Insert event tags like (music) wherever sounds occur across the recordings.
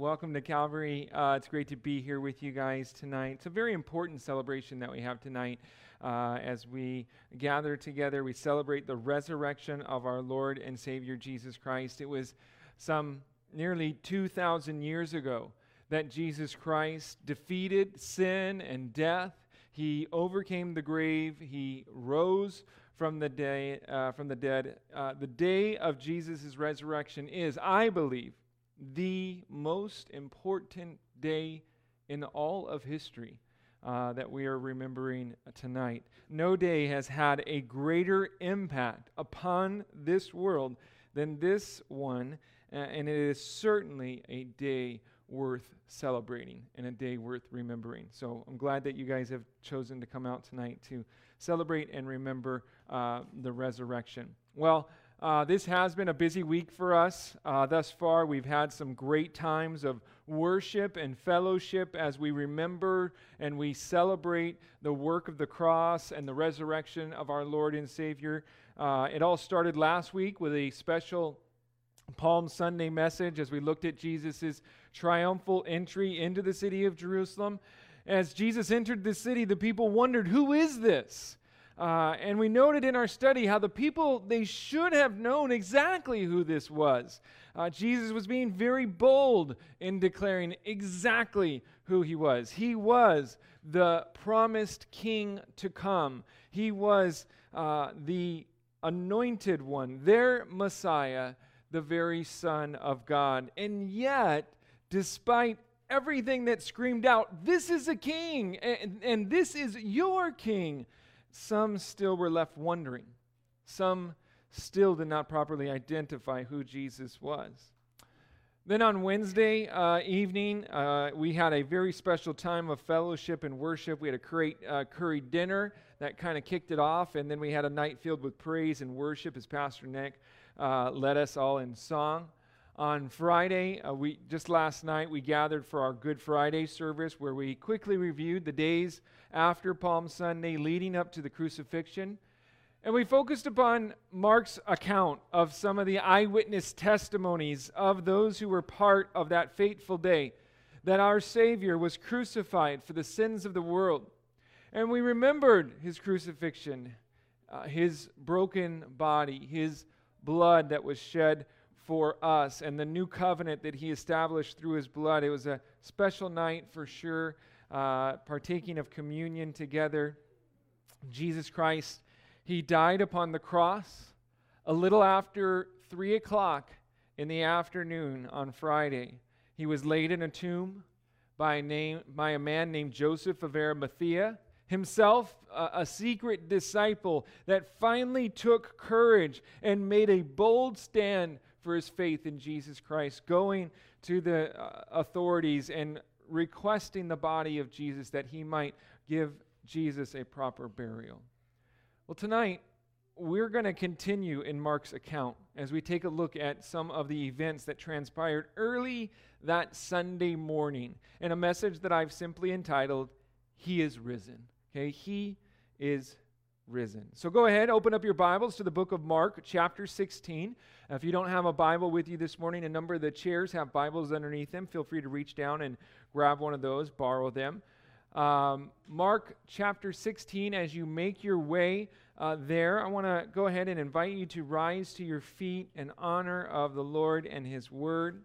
Welcome to Calvary. Uh, it's great to be here with you guys tonight. It's a very important celebration that we have tonight. Uh, as we gather together, we celebrate the resurrection of our Lord and Savior Jesus Christ. It was some nearly 2,000 years ago that Jesus Christ defeated sin and death. He overcame the grave. He rose from the day uh, from the dead. Uh, the day of Jesus' resurrection is, I believe, the most important day in all of history uh, that we are remembering tonight. No day has had a greater impact upon this world than this one, and it is certainly a day worth celebrating and a day worth remembering. So I'm glad that you guys have chosen to come out tonight to celebrate and remember uh, the resurrection. Well, uh, this has been a busy week for us. Uh, thus far, we've had some great times of worship and fellowship as we remember and we celebrate the work of the cross and the resurrection of our Lord and Savior. Uh, it all started last week with a special Palm Sunday message as we looked at Jesus' triumphal entry into the city of Jerusalem. As Jesus entered the city, the people wondered, Who is this? Uh, and we noted in our study how the people, they should have known exactly who this was. Uh, Jesus was being very bold in declaring exactly who he was. He was the promised king to come, he was uh, the anointed one, their Messiah, the very Son of God. And yet, despite everything that screamed out, This is a king, and, and this is your king some still were left wondering. Some still did not properly identify who Jesus was. Then on Wednesday uh, evening, uh, we had a very special time of fellowship and worship. We had a great uh, curry dinner that kind of kicked it off, and then we had a night filled with praise and worship as Pastor Nick uh, led us all in song. On Friday, uh, we just last night, we gathered for our Good Friday service where we quickly reviewed the days after Palm Sunday leading up to the crucifixion. And we focused upon Mark's account of some of the eyewitness testimonies of those who were part of that fateful day that our Savior was crucified for the sins of the world. And we remembered his crucifixion, uh, his broken body, his blood that was shed for us, and the new covenant that he established through his blood. It was a special night for sure uh, partaking of communion together. Jesus Christ, he died upon the cross a little after 3 o'clock in the afternoon on Friday. He was laid in a tomb by a, name, by a man named Joseph of Arimathea, himself a, a secret disciple that finally took courage and made a bold stand for his faith in Jesus Christ, going to the uh, authorities and requesting the body of Jesus that he might give Jesus a proper burial. Well, tonight, we're going to continue in Mark's account as we take a look at some of the events that transpired early that Sunday morning in a message that I've simply entitled, He is Risen. Okay, He is risen. So go ahead, open up your Bibles to the book of Mark, chapter 16. If you don't have a Bible with you this morning, a number of the chairs have Bibles underneath them. Feel free to reach down and grab one of those, borrow them. Um, Mark chapter 16, as you make your way uh, there, I want to go ahead and invite you to rise to your feet in honor of the Lord and His Word.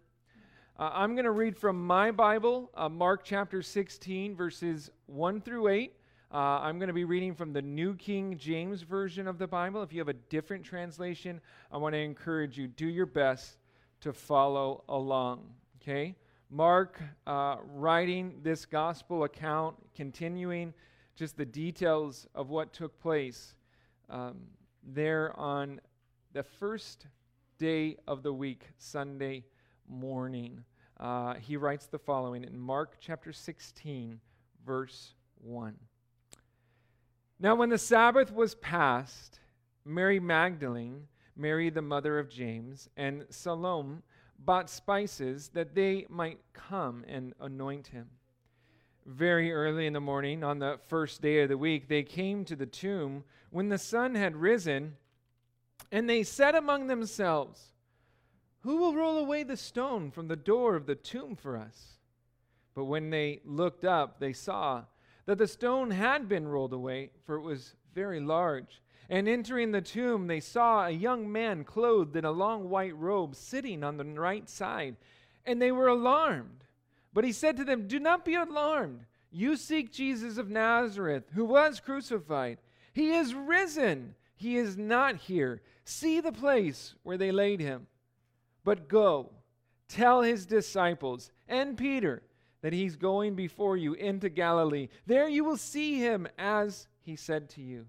Uh, I'm going to read from my Bible, uh, Mark chapter 16, verses 1 through 8. Uh, I'm going to be reading from the New King James Version of the Bible. If you have a different translation, I want to encourage you, do your best to follow along. Okay? Mark uh, writing this gospel account, continuing just the details of what took place um, there on the first day of the week, Sunday morning. Uh, he writes the following in Mark chapter 16, verse 1. Now, when the Sabbath was past, Mary Magdalene, Mary the mother of James, and Salome, bought spices that they might come and anoint him. Very early in the morning, on the first day of the week, they came to the tomb when the sun had risen, and they said among themselves, Who will roll away the stone from the door of the tomb for us? But when they looked up, they saw that the stone had been rolled away, for it was very large. And entering the tomb, they saw a young man clothed in a long white robe sitting on the right side, and they were alarmed. But he said to them, Do not be alarmed. You seek Jesus of Nazareth, who was crucified. He is risen. He is not here. See the place where they laid him. But go, tell his disciples and Peter that he's going before you into Galilee. There you will see him as he said to you.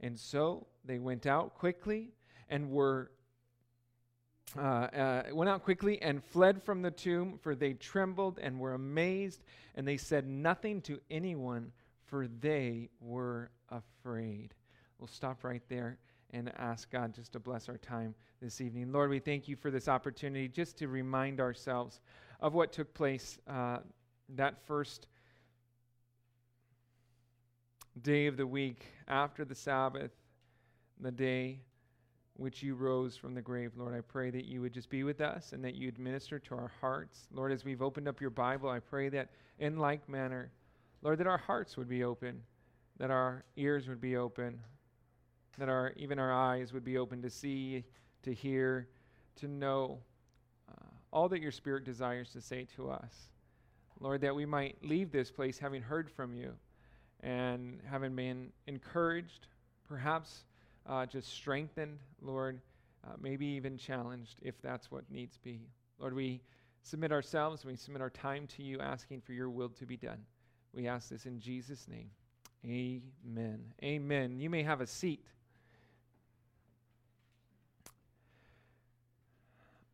And so they went out quickly and were uh, uh, went out quickly and fled from the tomb, for they trembled and were amazed, and they said nothing to anyone, for they were afraid. We'll stop right there and ask God just to bless our time this evening. Lord, we thank you for this opportunity just to remind ourselves of what took place uh, that first day of the week after the Sabbath, the day which you rose from the grave. Lord, I pray that you would just be with us and that you'd minister to our hearts. Lord, as we've opened up your Bible, I pray that in like manner, Lord, that our hearts would be open, that our ears would be open, that our even our eyes would be open to see, to hear, to know uh, all that your Spirit desires to say to us. Lord, that we might leave this place having heard from you and having been encouraged, perhaps uh, just strengthened, Lord, uh, maybe even challenged if that's what needs be. Lord, we submit ourselves, we submit our time to you, asking for your will to be done. We ask this in Jesus' name. Amen. Amen. You may have a seat.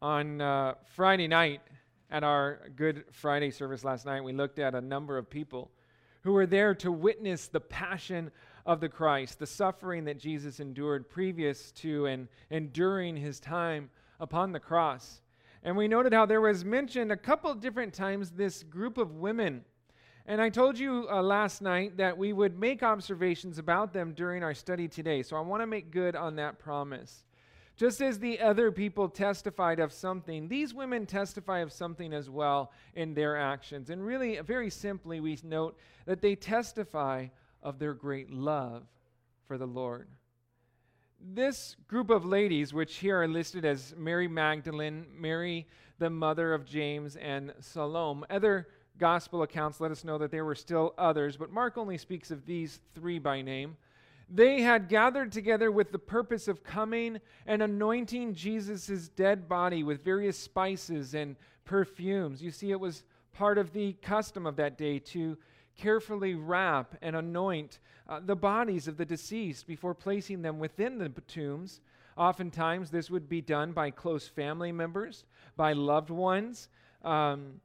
On uh, Friday night, at our Good Friday service last night, we looked at a number of people who were there to witness the passion of the Christ, the suffering that Jesus endured previous to and, and during his time upon the cross. And we noted how there was mentioned a couple different times this group of women. And I told you uh, last night that we would make observations about them during our study today. So I want to make good on that promise. Just as the other people testified of something, these women testify of something as well in their actions. And really, very simply, we note that they testify of their great love for the Lord. This group of ladies, which here are listed as Mary Magdalene, Mary, the mother of James, and Salome, other gospel accounts let us know that there were still others, but Mark only speaks of these three by name. They had gathered together with the purpose of coming and anointing Jesus' dead body with various spices and perfumes. You see, it was part of the custom of that day to carefully wrap and anoint uh, the bodies of the deceased before placing them within the tombs. Oftentimes, this would be done by close family members, by loved ones. Um,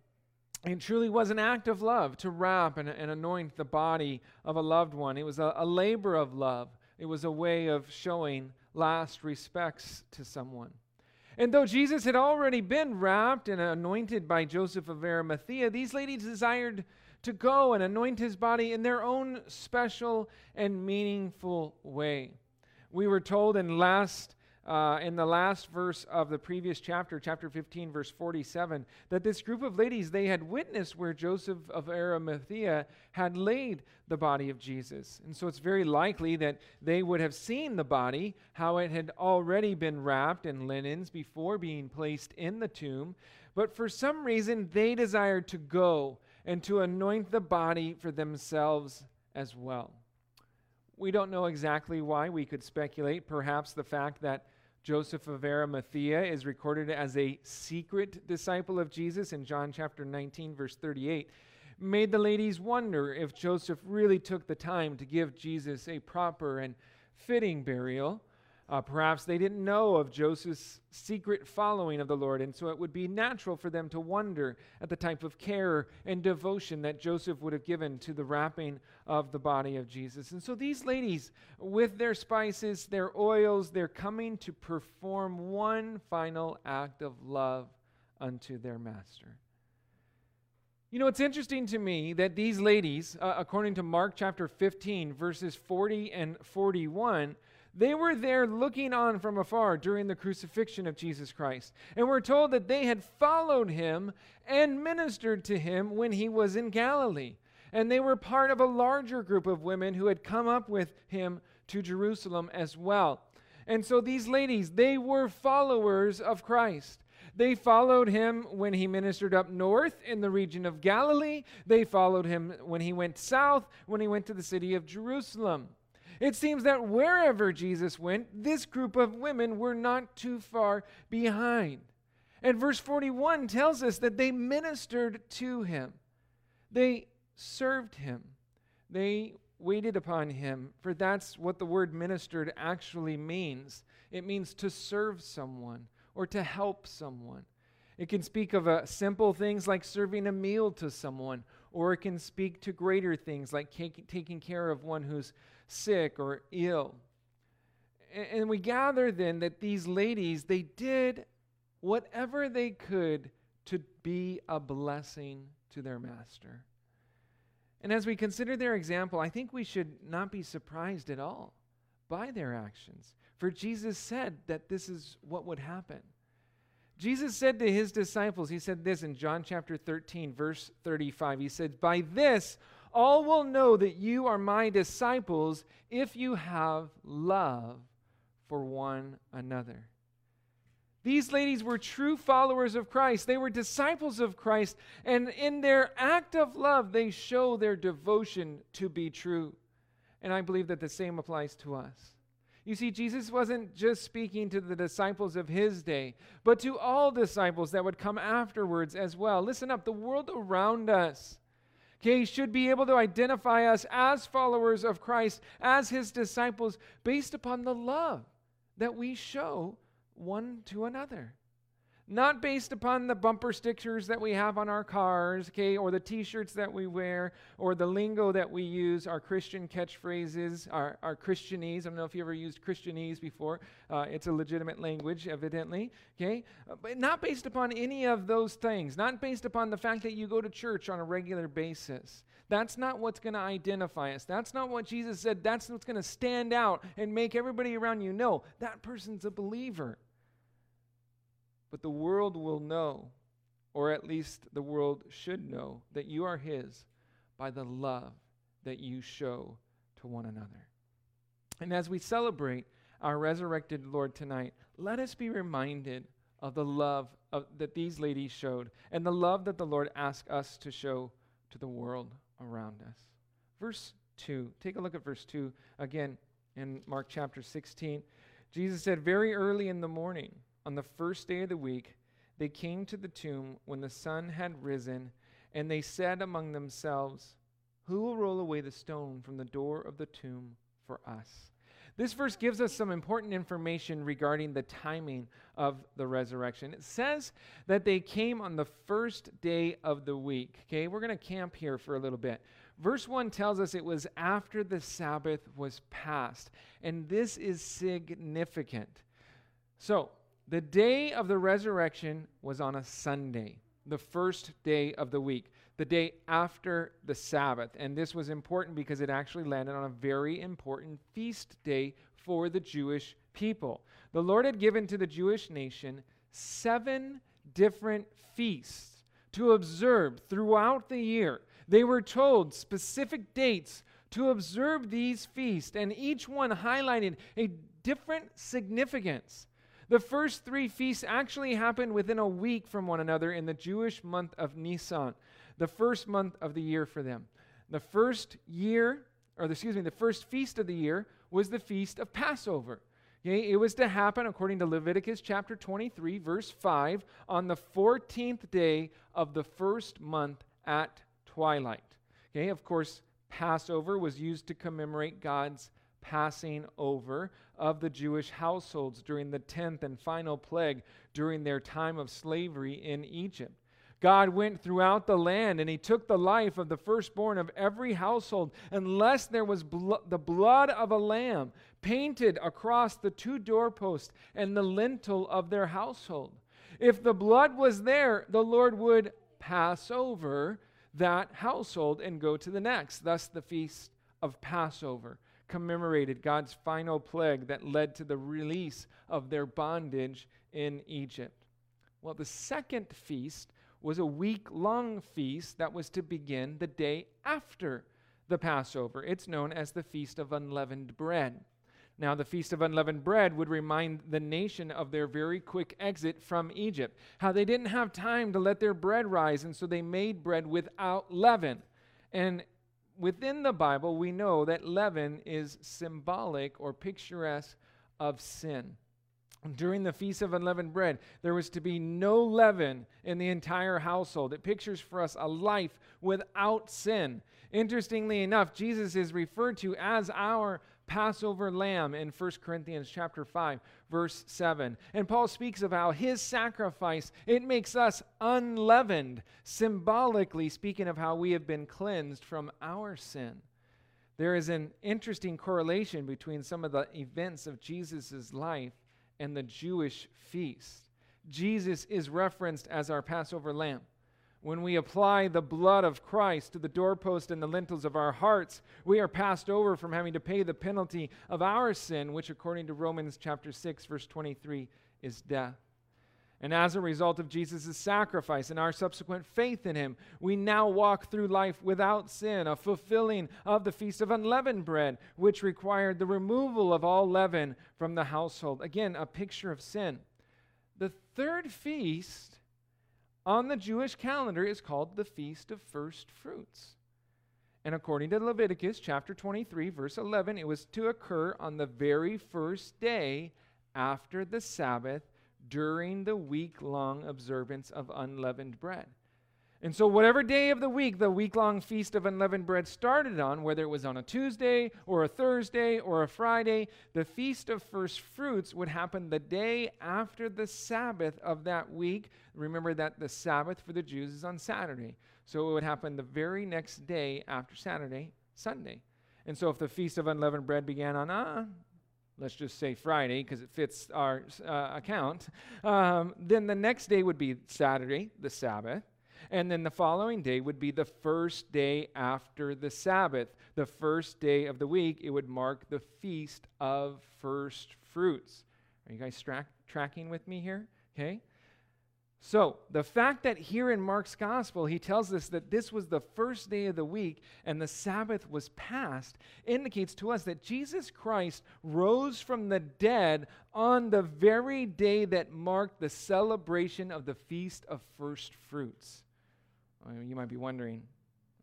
it truly was an act of love to wrap and, and anoint the body of a loved one. It was a, a labor of love, it was a way of showing last respects to someone. And though Jesus had already been wrapped and anointed by Joseph of Arimathea, these ladies desired to go and anoint his body in their own special and meaningful way. We were told in last uh, in the last verse of the previous chapter, chapter 15, verse 47, that this group of ladies, they had witnessed where Joseph of Arimathea had laid the body of Jesus. And so it's very likely that they would have seen the body, how it had already been wrapped in linens before being placed in the tomb. But for some reason, they desired to go and to anoint the body for themselves as well. We don't know exactly why. We could speculate. Perhaps the fact that Joseph of Arimathea is recorded as a secret disciple of Jesus in John chapter 19, verse 38, made the ladies wonder if Joseph really took the time to give Jesus a proper and fitting burial uh, perhaps they didn't know of Joseph's secret following of the Lord, and so it would be natural for them to wonder at the type of care and devotion that Joseph would have given to the wrapping of the body of Jesus. And so these ladies, with their spices, their oils, they're coming to perform one final act of love unto their master. You know, it's interesting to me that these ladies, uh, according to Mark chapter 15, verses 40 and 41, They were there looking on from afar during the crucifixion of Jesus Christ. And we're told that they had followed him and ministered to him when he was in Galilee. And they were part of a larger group of women who had come up with him to Jerusalem as well. And so these ladies, they were followers of Christ. They followed him when he ministered up north in the region of Galilee. They followed him when he went south, when he went to the city of Jerusalem. It seems that wherever Jesus went, this group of women were not too far behind. And verse 41 tells us that they ministered to him, they served him, they waited upon him, for that's what the word ministered actually means. It means to serve someone or to help someone. It can speak of uh, simple things like serving a meal to someone, or it can speak to greater things like taking care of one who's sick or ill. And, we gather then that these ladies, they did whatever they could to be a blessing to their master. And as we consider their example, I think we should not be surprised at all by their actions. For Jesus said that this is what would happen. Jesus said to his disciples, He said this in John chapter 13, verse 35. He said, By this all will know that you are my disciples if you have love for one another. These ladies were true followers of Christ. They were disciples of Christ. And in their act of love, they show their devotion to be true. And I believe that the same applies to us. You see, Jesus wasn't just speaking to the disciples of his day, but to all disciples that would come afterwards as well. Listen up, the world around us, okay, should be able to identify us as followers of Christ, as his disciples, based upon the love that we show one to another. Not based upon the bumper stickers that we have on our cars, okay, or the t shirts that we wear, or the lingo that we use, our Christian catchphrases, our, our Christianese. I don't know if you ever used Christianese before. Uh, it's a legitimate language, evidently, okay? Uh, but not based upon any of those things, not based upon the fact that you go to church on a regular basis. That's not what's going to identify us. That's not what Jesus said. That's what's going to stand out and make everybody around you know that person's a believer. But the world will know, or at least the world should know, that you are His by the love that you show to one another. And as we celebrate our resurrected Lord tonight, let us be reminded of the love of, that these ladies showed and the love that the Lord asked us to show to the world around us. Verse 2, take a look at verse 2 again in Mark chapter 16. Jesus said, Very early in the morning, on the first day of the week, they came to the tomb when the sun had risen, and they said among themselves, Who will roll away the stone from the door of the tomb for us? This verse gives us some important information regarding the timing of the resurrection. It says that they came on the first day of the week. Okay, we're going to camp here for a little bit. Verse 1 tells us it was after the Sabbath was passed, and this is significant. So, the day of the resurrection was on a Sunday, the first day of the week, the day after the Sabbath. And this was important because it actually landed on a very important feast day for the Jewish people. The Lord had given to the Jewish nation seven different feasts to observe throughout the year. They were told specific dates to observe these feasts, and each one highlighted a different significance. The first three feasts actually happened within a week from one another in the Jewish month of Nisan, the first month of the year for them. The first year, or excuse me, the first feast of the year was the feast of Passover. Okay, it was to happen, according to Leviticus chapter 23, verse 5, on the 14th day of the first month at twilight. Okay, of course, Passover was used to commemorate God's passing over of the Jewish households during the 10th and final plague during their time of slavery in Egypt. God went throughout the land and he took the life of the firstborn of every household, unless there was the blood of a lamb painted across the two doorposts and the lintel of their household. If the blood was there, the Lord would pass over that household and go to the next. Thus, the feast of Passover commemorated God's final plague that led to the release of their bondage in Egypt. Well, the second feast was a week long feast that was to begin the day after the Passover. It's known as the Feast of Unleavened Bread. Now, the Feast of Unleavened Bread would remind the nation of their very quick exit from Egypt, how they didn't have time to let their bread rise, and so they made bread without leaven. And within the Bible, we know that leaven is symbolic or picturesque of sin. During the Feast of Unleavened Bread, there was to be no leaven in the entire household. It pictures for us a life without sin. Interestingly enough, Jesus is referred to as our Passover lamb in 1 Corinthians chapter 5 verse 7. And Paul speaks of how his sacrifice it makes us unleavened, symbolically speaking of how we have been cleansed from our sin. There is an interesting correlation between some of the events of Jesus' life and the Jewish feast. Jesus is referenced as our Passover lamb. When we apply the blood of Christ to the doorpost and the lintels of our hearts, we are passed over from having to pay the penalty of our sin, which, according to Romans chapter 6, verse 23, is death. And as a result of Jesus' sacrifice and our subsequent faith in him, we now walk through life without sin, a fulfilling of the Feast of Unleavened Bread, which required the removal of all leaven from the household. Again, a picture of sin. The third feast on the Jewish calendar is called the Feast of First Fruits. And according to Leviticus chapter 23, verse 11, it was to occur on the very first day after the Sabbath during the week long observance of unleavened bread. And so, whatever day of the week the week long feast of unleavened bread started on, whether it was on a Tuesday or a Thursday or a Friday, the feast of first fruits would happen the day after the Sabbath of that week. Remember that the Sabbath for the Jews is on Saturday. So, it would happen the very next day after Saturday, Sunday. And so, if the feast of unleavened bread began on, uh, let's just say Friday because it fits our uh, account, um, then the next day would be Saturday, the Sabbath. And then the following day would be the first day after the Sabbath. The first day of the week, it would mark the feast of first fruits. Are you guys tra- tracking with me here? Okay. So, the fact that here in Mark's gospel he tells us that this was the first day of the week and the Sabbath was past indicates to us that Jesus Christ rose from the dead on the very day that marked the celebration of the Feast of First Fruits. You might be wondering,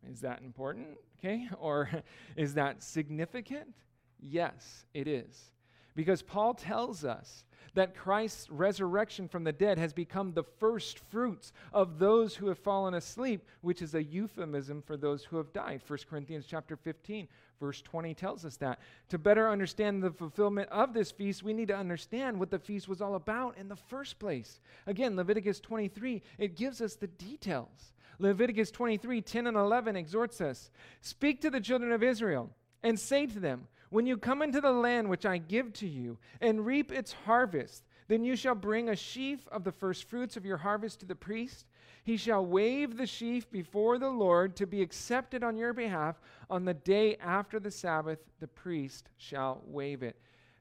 is that important? Okay? (laughs) Or (laughs) is that significant? Yes, it is. Because Paul tells us that Christ's resurrection from the dead has become the first fruits of those who have fallen asleep, which is a euphemism for those who have died. 1 Corinthians chapter 15, verse 20 tells us that. To better understand the fulfillment of this feast, we need to understand what the feast was all about in the first place. Again, Leviticus 23, it gives us the details. Leviticus 23, 10 and 11 exhorts us Speak to the children of Israel and say to them, when you come into the land which I give to you and reap its harvest, then you shall bring a sheaf of the first fruits of your harvest to the priest. He shall wave the sheaf before the Lord to be accepted on your behalf. On the day after the Sabbath, the priest shall wave it.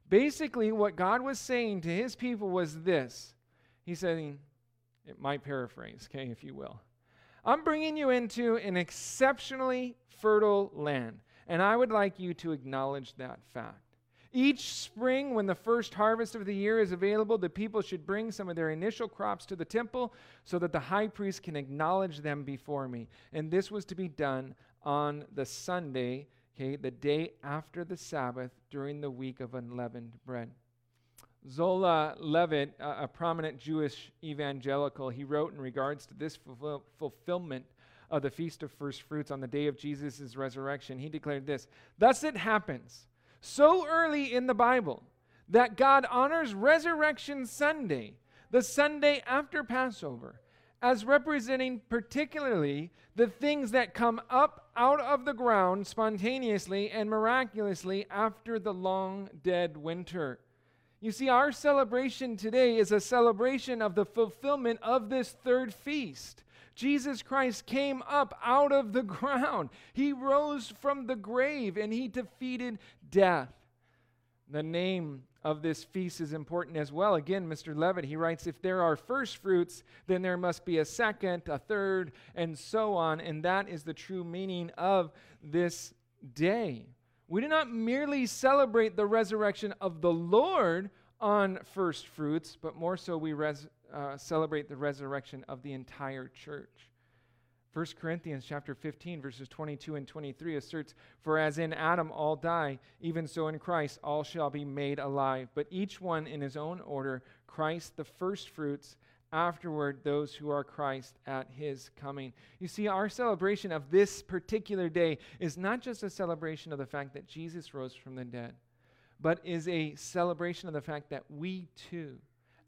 Basically, what God was saying to his people was this He's saying, it might paraphrase, okay, if you will. I'm bringing you into an exceptionally fertile land. And I would like you to acknowledge that fact. Each spring, when the first harvest of the year is available, the people should bring some of their initial crops to the temple so that the high priest can acknowledge them before me. And this was to be done on the Sunday, okay, the day after the Sabbath during the week of unleavened bread. Zola Levitt, a, a prominent Jewish evangelical, he wrote in regards to this fulfill, fulfillment of the Feast of First Fruits on the day of Jesus' resurrection, he declared this Thus it happens so early in the Bible that God honors Resurrection Sunday, the Sunday after Passover, as representing particularly the things that come up out of the ground spontaneously and miraculously after the long dead winter. You see, our celebration today is a celebration of the fulfillment of this third feast. Jesus Christ came up out of the (laughs) ground. He rose from the grave and he defeated death. The name of this feast is important as well. Again, Mr. Levitt, he writes if there are first fruits, then there must be a second, a third, and so on. And that is the true meaning of this day. We do not merely celebrate the resurrection of the Lord on first fruits, but more so we res- uh, celebrate the resurrection of the entire church. 1 Corinthians chapter 15 verses 22 and 23 asserts for as in Adam all die even so in Christ all shall be made alive but each one in his own order Christ the first fruits afterward those who are Christ at his coming. You see our celebration of this particular day is not just a celebration of the fact that Jesus rose from the dead but is a celebration of the fact that we too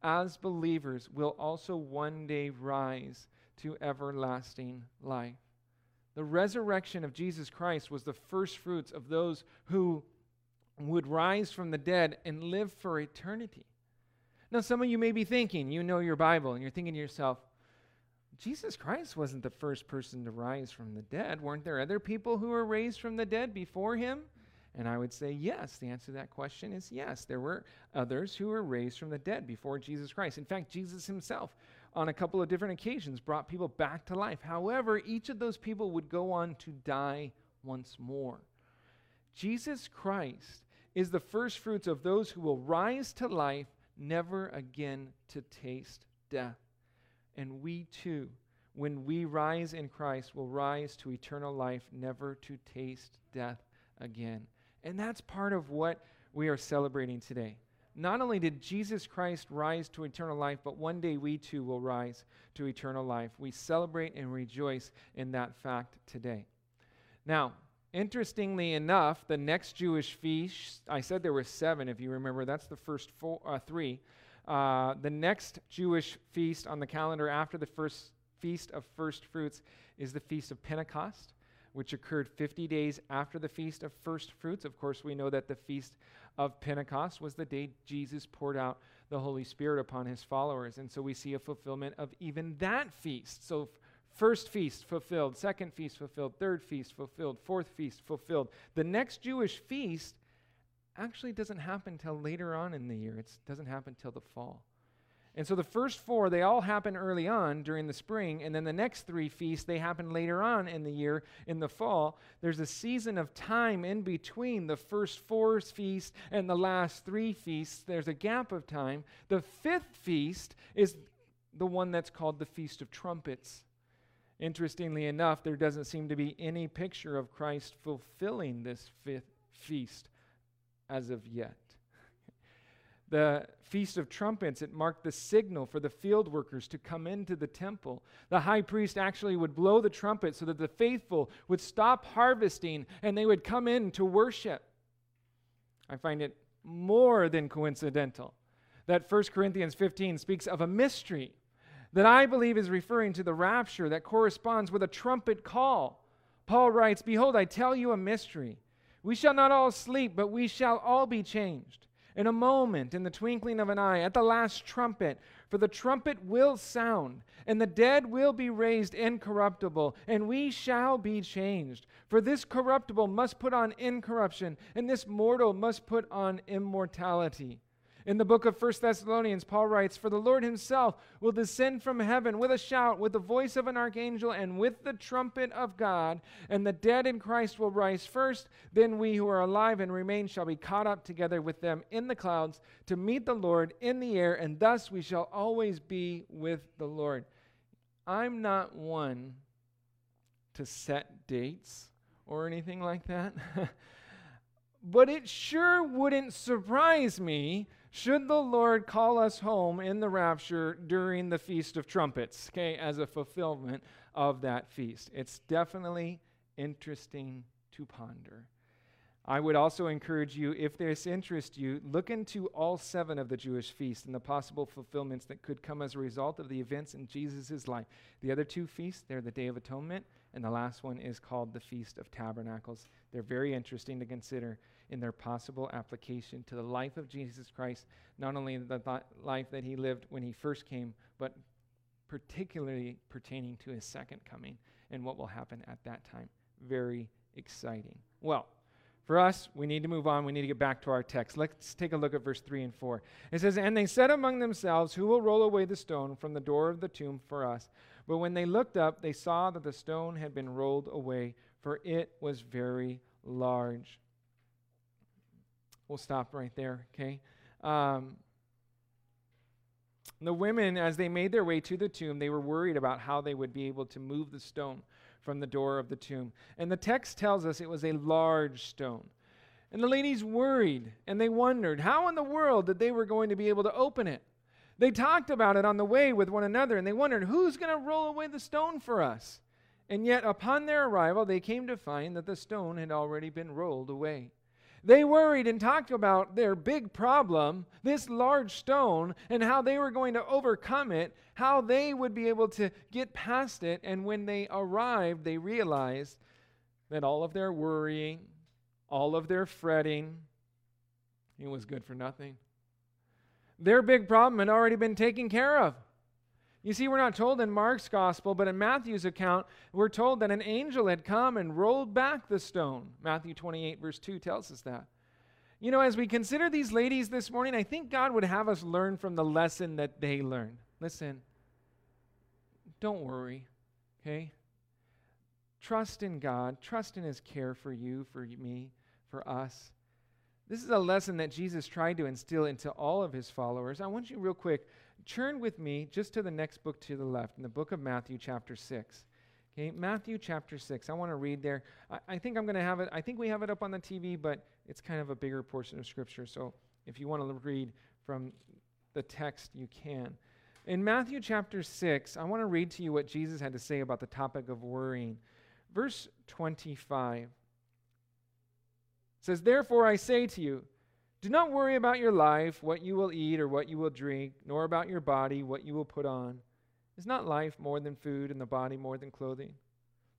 as believers will also one day rise to everlasting life. The resurrection of Jesus Christ was the first fruits of those who would rise from the dead and live for eternity. Now, some of you may be thinking, you know your Bible, and you're thinking to yourself, Jesus Christ wasn't the first person to rise from the dead. Weren't there other people who were raised from the dead before him? And I would say yes. The answer to that question is yes. There were others who were raised from the dead before Jesus Christ. In fact, Jesus himself on a couple of different occasions brought people back to life. However, each of those people would go on to die once more. Jesus Christ is the first fruits of those who will rise to life, never again to taste death. And we too, when we rise in Christ, will rise to eternal life, never to taste death again. And that's part of what we are celebrating today. Not only did Jesus Christ rise to eternal life, but one day we too will rise to eternal life. We celebrate and rejoice in that fact today. Now, interestingly enough, the next Jewish feast, I said there were seven, if you remember, that's the first four, uh, three. Uh, the next Jewish feast on the calendar after the first feast of first fruits is the Feast of Pentecost, which occurred 50 days after the Feast of First Fruits. Of course, we know that the Feast of Pentecost was the day Jesus poured out the Holy Spirit upon his followers. And so we see a fulfillment of even that feast. So, first feast fulfilled, second feast fulfilled, third feast fulfilled, fourth feast fulfilled. The next Jewish feast actually doesn't happen until later on in the year, it doesn't happen until the fall. And so the first four, they all happen early on during the spring, and then the next three feasts, they happen later on in the year in the fall. There's a season of time in between the first four feasts and the last three feasts. There's a gap of time. The fifth feast is the one that's called the Feast of Trumpets. Interestingly enough, there doesn't seem to be any picture of Christ fulfilling this fifth feast as of yet the Feast of Trumpets, it marked the signal for the field workers to come into the temple. The high priest actually would blow the trumpet so that the faithful would stop harvesting and they would come in to worship. I find it more than coincidental that 1 Corinthians 15 speaks of a mystery that I believe is referring to the rapture that corresponds with a trumpet call. Paul writes, Behold, I tell you a mystery. We shall not all sleep, but we shall all be changed in a moment, in the twinkling of an eye, at the last trumpet. For the trumpet will sound, and the dead will be raised incorruptible, and we shall be changed. For this corruptible must put on incorruption, and this mortal must put on immortality. In the book of 1 Thessalonians, Paul writes, For the Lord himself will descend from heaven with a shout, with the voice of an archangel, and with the trumpet of God, and the dead in Christ will rise first. Then we who are alive and remain shall be caught up together with them in the clouds to meet the Lord in the air, and thus we shall always be with the Lord. I'm not one to set dates or anything like that, (laughs) but it sure wouldn't surprise me should the Lord call us home in the rapture during the Feast of Trumpets, okay, as a fulfillment of that feast. It's definitely interesting to ponder. I would also encourage you, if this interests you, look into all seven of the Jewish feasts and the possible fulfillments that could come as a result of the events in Jesus' life. The other two feasts, they're the Day of Atonement, and the last one is called the Feast of Tabernacles. They're very interesting to consider in their possible application to the life of Jesus Christ, not only the th- life that he lived when he first came, but particularly pertaining to his second coming and what will happen at that time. Very exciting. Well, for us, we need to move on. We need to get back to our text. Let's take a look at verse 3 and 4. It says, And they said among themselves, Who will roll away the stone from the door of the tomb for us? But when they looked up, they saw that the stone had been rolled away, for it was very large. We'll stop right there, okay? Um, the women, as they made their way to the tomb, they were worried about how they would be able to move the stone from the door of the tomb. And the text tells us it was a large stone. And the ladies worried and they wondered how in the world that they were going to be able to open it. They talked about it on the way with one another and they wondered who's going to roll away the stone for us. And yet, upon their arrival, they came to find that the stone had already been rolled away. They worried and talked about their big problem, this large stone, and how they were going to overcome it, how they would be able to get past it. And when they arrived, they realized that all of their worrying, all of their fretting, it was good for nothing. Their big problem had already been taken care of. You see, we're not told in Mark's gospel, but in Matthew's account, we're told that an angel had come and rolled back the stone. Matthew 28, verse 2 tells us that. You know, as we consider these ladies this morning, I think God would have us learn from the lesson that they learned. Listen, don't worry, okay? Trust in God, trust in His care for you, for me, for us. This is a lesson that Jesus tried to instill into all of His followers. I want you, real quick, turn with me just to the next book to the left, in the book of Matthew, chapter 6. Okay, Matthew chapter 6. I want to read there. I, I think I'm going to have it, I think we have it up on the TV, but it's kind of a bigger portion of Scripture. So if you want to read from the text, you can. In Matthew chapter 6, I want to read to you what Jesus had to say about the topic of worrying. Verse 25 says, Therefore I say to you, do not worry about your life, what you will eat or what you will drink, nor about your body, what you will put on. Is not life more than food and the body more than clothing?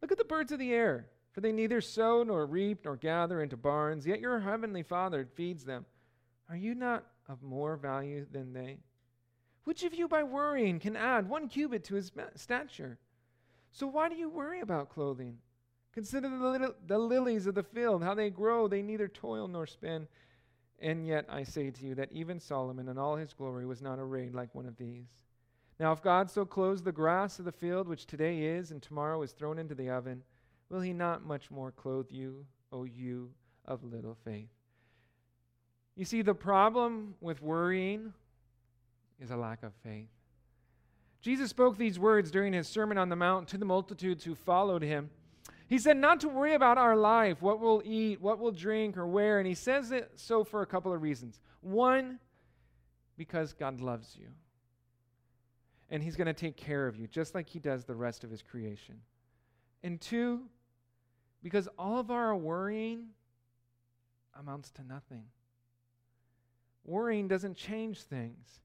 Look at the birds of the air, for they neither sow nor reap nor gather into barns, yet your heavenly Father feeds them. Are you not of more value than they? Which of you by worrying can add one cubit to his stature? So why do you worry about clothing? Consider the, the lilies of the field, how they grow, they neither toil nor spin. And yet I say to you that even Solomon in all his glory was not arrayed like one of these. Now, if God so clothes the grass of the field, which today is and tomorrow is thrown into the oven, will he not much more clothe you, O you of little faith? You see, the problem with worrying is a lack of faith. Jesus spoke these words during his Sermon on the Mount to the multitudes who followed him. He said not to worry about our life, what we'll eat, what we'll drink, or wear. And he says it so for a couple of reasons. One, because God loves you. And he's going to take care of you, just like he does the rest of his creation. And two, because all of our worrying amounts to nothing. Worrying doesn't change things.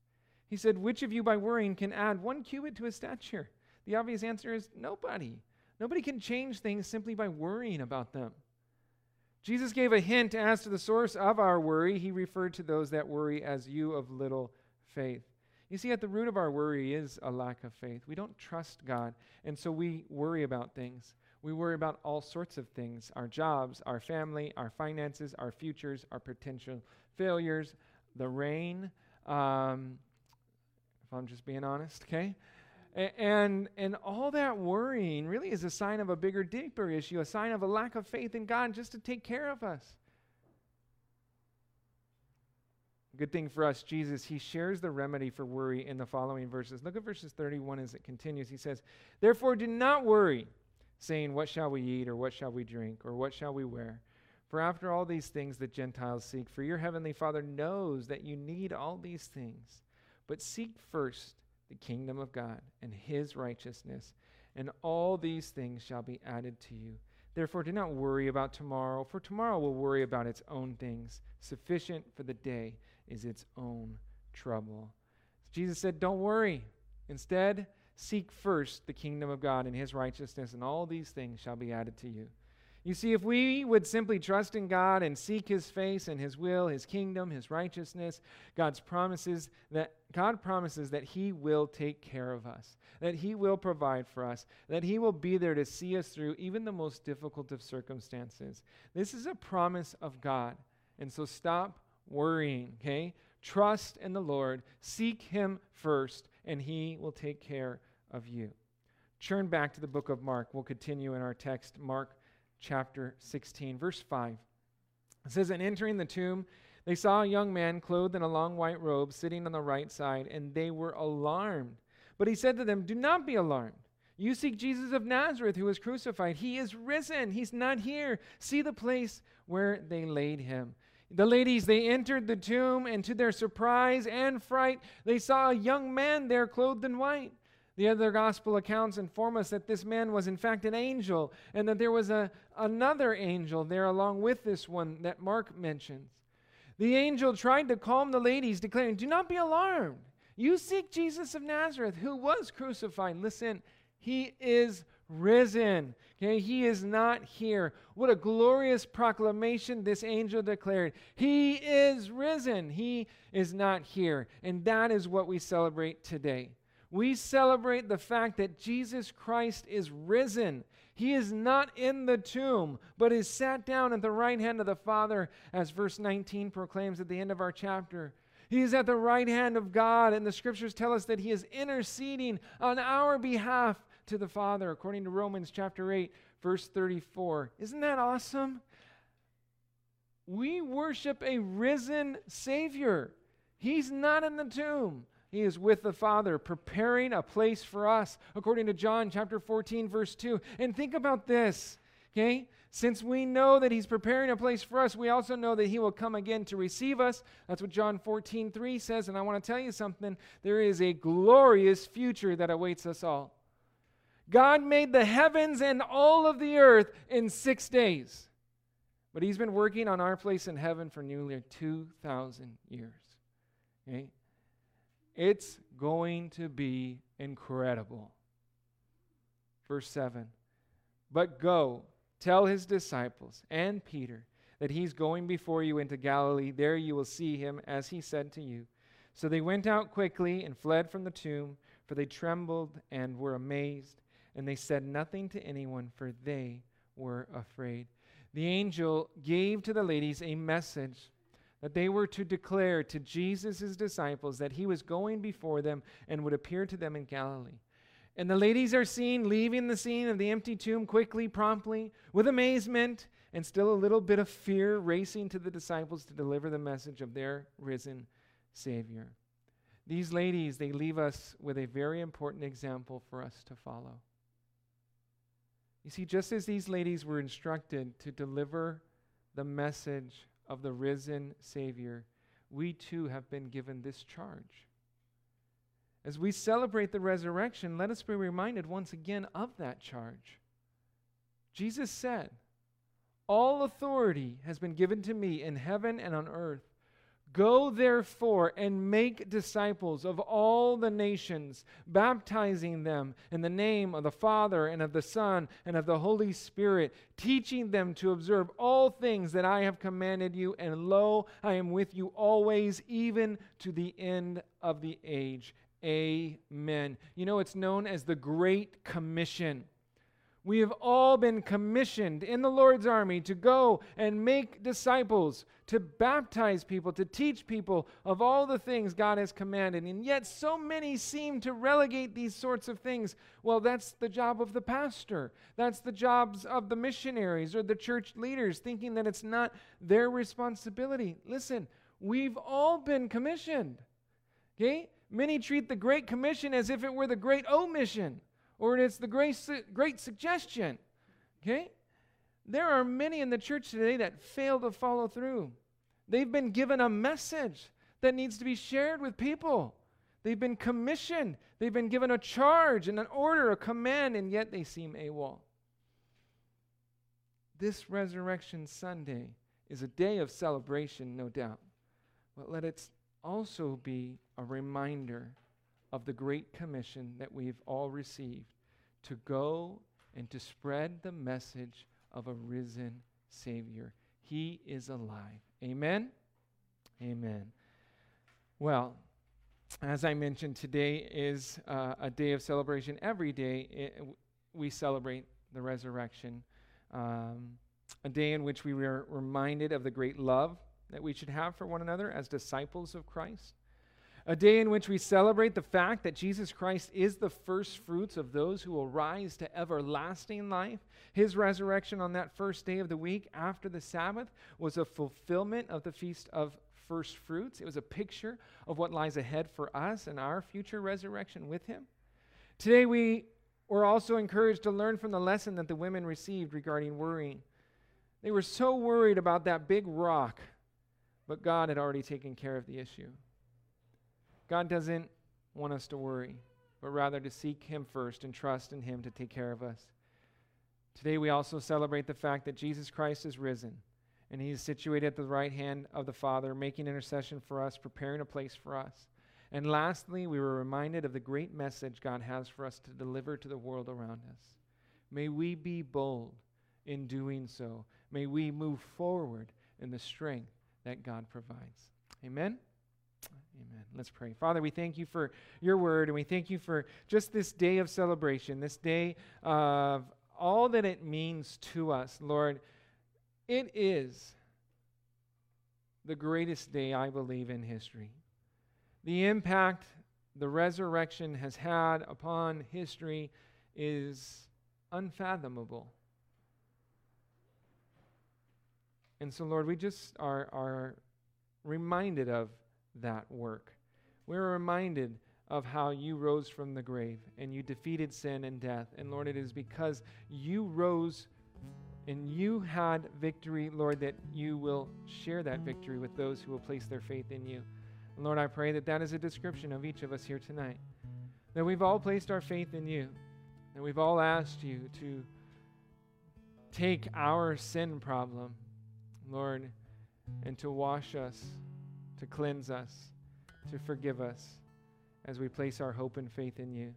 He said, Which of you by worrying can add one cubit to his stature? The obvious answer is nobody. Nobody can change things simply by worrying about them. Jesus gave a hint as to the source of our worry. He referred to those that worry as you of little faith. You see, at the root of our worry is a lack of faith. We don't trust God, and so we worry about things. We worry about all sorts of things our jobs, our family, our finances, our futures, our potential failures, the rain. Um, if I'm just being honest, okay? And, and all that worrying really is a sign of a bigger, deeper issue, a sign of a lack of faith in God just to take care of us. Good thing for us, Jesus, he shares the remedy for worry in the following verses. Look at verses 31 as it continues. He says, Therefore, do not worry, saying, What shall we eat, or what shall we drink, or what shall we wear? For after all these things the Gentiles seek, for your heavenly Father knows that you need all these things. But seek first the kingdom of God and his righteousness, and all these things shall be added to you. Therefore, do not worry about tomorrow, for tomorrow will worry about its own things. Sufficient for the day is its own trouble. Jesus said, Don't worry. Instead, seek first the kingdom of God and his righteousness, and all these things shall be added to you. You see, if we would simply trust in God and seek his face and his will, his kingdom, his righteousness, God's promises that God promises that he will take care of us, that he will provide for us, that he will be there to see us through even the most difficult of circumstances. This is a promise of God. And so stop worrying, okay? Trust in the Lord, seek him first, and he will take care of you. Turn back to the book of Mark. We'll continue in our text, Mark chapter 16, verse 5. It says, And entering the tomb, they saw a young man clothed in a long white robe sitting on the right side, and they were alarmed. But he said to them, Do not be alarmed. You seek Jesus of Nazareth, who was crucified. He is risen. He's not here. See the place where they laid him. The ladies, they entered the tomb, and to their surprise and fright, they saw a young man there clothed in white. The other gospel accounts inform us that this man was in fact an angel and that there was a, another angel there along with this one that Mark mentions. The angel tried to calm the ladies, declaring, Do not be alarmed. You seek Jesus of Nazareth, who was crucified. Listen, he is risen. Okay, he is not here. What a glorious proclamation this angel declared. He is risen. He is not here. And that is what we celebrate today we celebrate the fact that Jesus Christ is risen. He is not in the tomb, but is sat down at the right hand of the Father, as verse 19 proclaims at the end of our chapter. He is at the right hand of God, and the scriptures tell us that He is interceding on our behalf to the Father, according to Romans chapter 8, verse 34. Isn't that awesome? We worship a risen Savior. He's not in the tomb. He is with the Father, preparing a place for us, according to John chapter 14, verse 2. And think about this, okay? Since we know that He's preparing a place for us, we also know that He will come again to receive us. That's what John 14, 3 says. And I want to tell you something there is a glorious future that awaits us all. God made the heavens and all of the earth in six days. But He's been working on our place in heaven for nearly 2,000 years. Okay? It's going to be incredible. Verse 7 But go, tell his disciples and Peter that he's going before you into Galilee. There you will see him as he said to you. So they went out quickly and fled from the tomb, for they trembled and were amazed. And they said nothing to anyone, for they were afraid. The angel gave to the ladies a message that they were to declare to Jesus' disciples that he was going before them and would appear to them in Galilee. And the ladies are seen leaving the scene of the empty tomb quickly, promptly, with amazement and still a little bit of fear, racing to the disciples to deliver the message of their risen Savior. These ladies, they leave us with a very important example for us to follow. You see, just as these ladies were instructed to deliver the message of the risen Savior, we too have been given this charge. As we celebrate the resurrection, let us be reminded once again of that charge. Jesus said, All authority has been given to me in heaven and on earth. Go therefore and make disciples of all the nations, baptizing them in the name of the Father and of the Son and of the Holy Spirit, teaching them to observe all things that I have commanded you. And lo, I am with you always, even to the end of the age. Amen. You know, it's known as the Great Commission. We have all been commissioned in the Lord's army to go and make disciples, to baptize people, to teach people of all the things God has commanded. And yet, so many seem to relegate these sorts of things. Well, that's the job of the pastor, that's the jobs of the missionaries or the church leaders, thinking that it's not their responsibility. Listen, we've all been commissioned. Okay? Many treat the Great Commission as if it were the Great Omission or it's the great, great suggestion. Okay? There are many in the church today that fail to follow through. They've been given a message that needs to be shared with people. They've been commissioned. They've been given a charge and an order, a command, and yet they seem AWOL. This Resurrection Sunday is a day of celebration, no doubt. But let it also be a reminder of the Great Commission that we've all received to go and to spread the message of a risen Savior. He is alive. Amen? Amen. Well, as I mentioned, today is uh, a day of celebration. Every day it, we celebrate the resurrection, um, a day in which we are reminded of the great love that we should have for one another as disciples of Christ. A day in which we celebrate the fact that Jesus Christ is the first fruits of those who will rise to everlasting life. His resurrection on that first day of the week after the Sabbath was a fulfillment of the Feast of First Fruits. It was a picture of what lies ahead for us and our future resurrection with Him. Today, we were also encouraged to learn from the lesson that the women received regarding worrying. They were so worried about that big rock but God had already taken care of the issue. God doesn't want us to worry, but rather to seek Him first and trust in Him to take care of us. Today, we also celebrate the fact that Jesus Christ is risen and He is situated at the right hand of the Father, making intercession for us, preparing a place for us. And lastly, we were reminded of the great message God has for us to deliver to the world around us. May we be bold in doing so. May we move forward in the strength that God provides. Amen? Amen. Let's pray. Father, we thank you for your word, and we thank you for just this day of celebration, this day of all that it means to us. Lord, it is the greatest day, I believe, in history. The impact the resurrection has had upon history is unfathomable. And so, Lord, we just are, are reminded of that work. We're reminded of how you rose from the grave and you defeated sin and death. And Lord, it is because you rose and you had victory, Lord, that you will share that victory with those who will place their faith in you. And Lord, I pray that that is a description of each of us here tonight. That we've all placed our faith in you. And we've all asked you to take our sin problem Lord, and to wash us, to cleanse us, to forgive us as we place our hope and faith in you.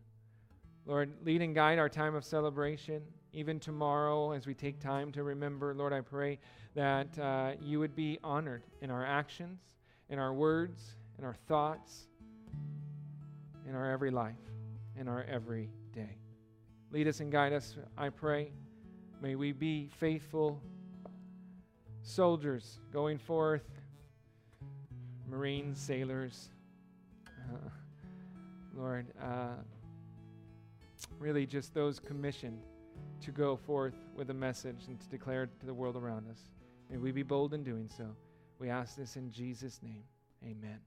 Lord, lead and guide our time of celebration, even tomorrow as we take time to remember. Lord, I pray that uh, you would be honored in our actions, in our words, in our thoughts, in our every life, in our every day. Lead us and guide us, I pray. May we be faithful soldiers going forth, Marines, sailors. Uh, Lord, uh, really just those commissioned to go forth with a message and to declare it to the world around us. May we be bold in doing so. We ask this in Jesus' name. Amen.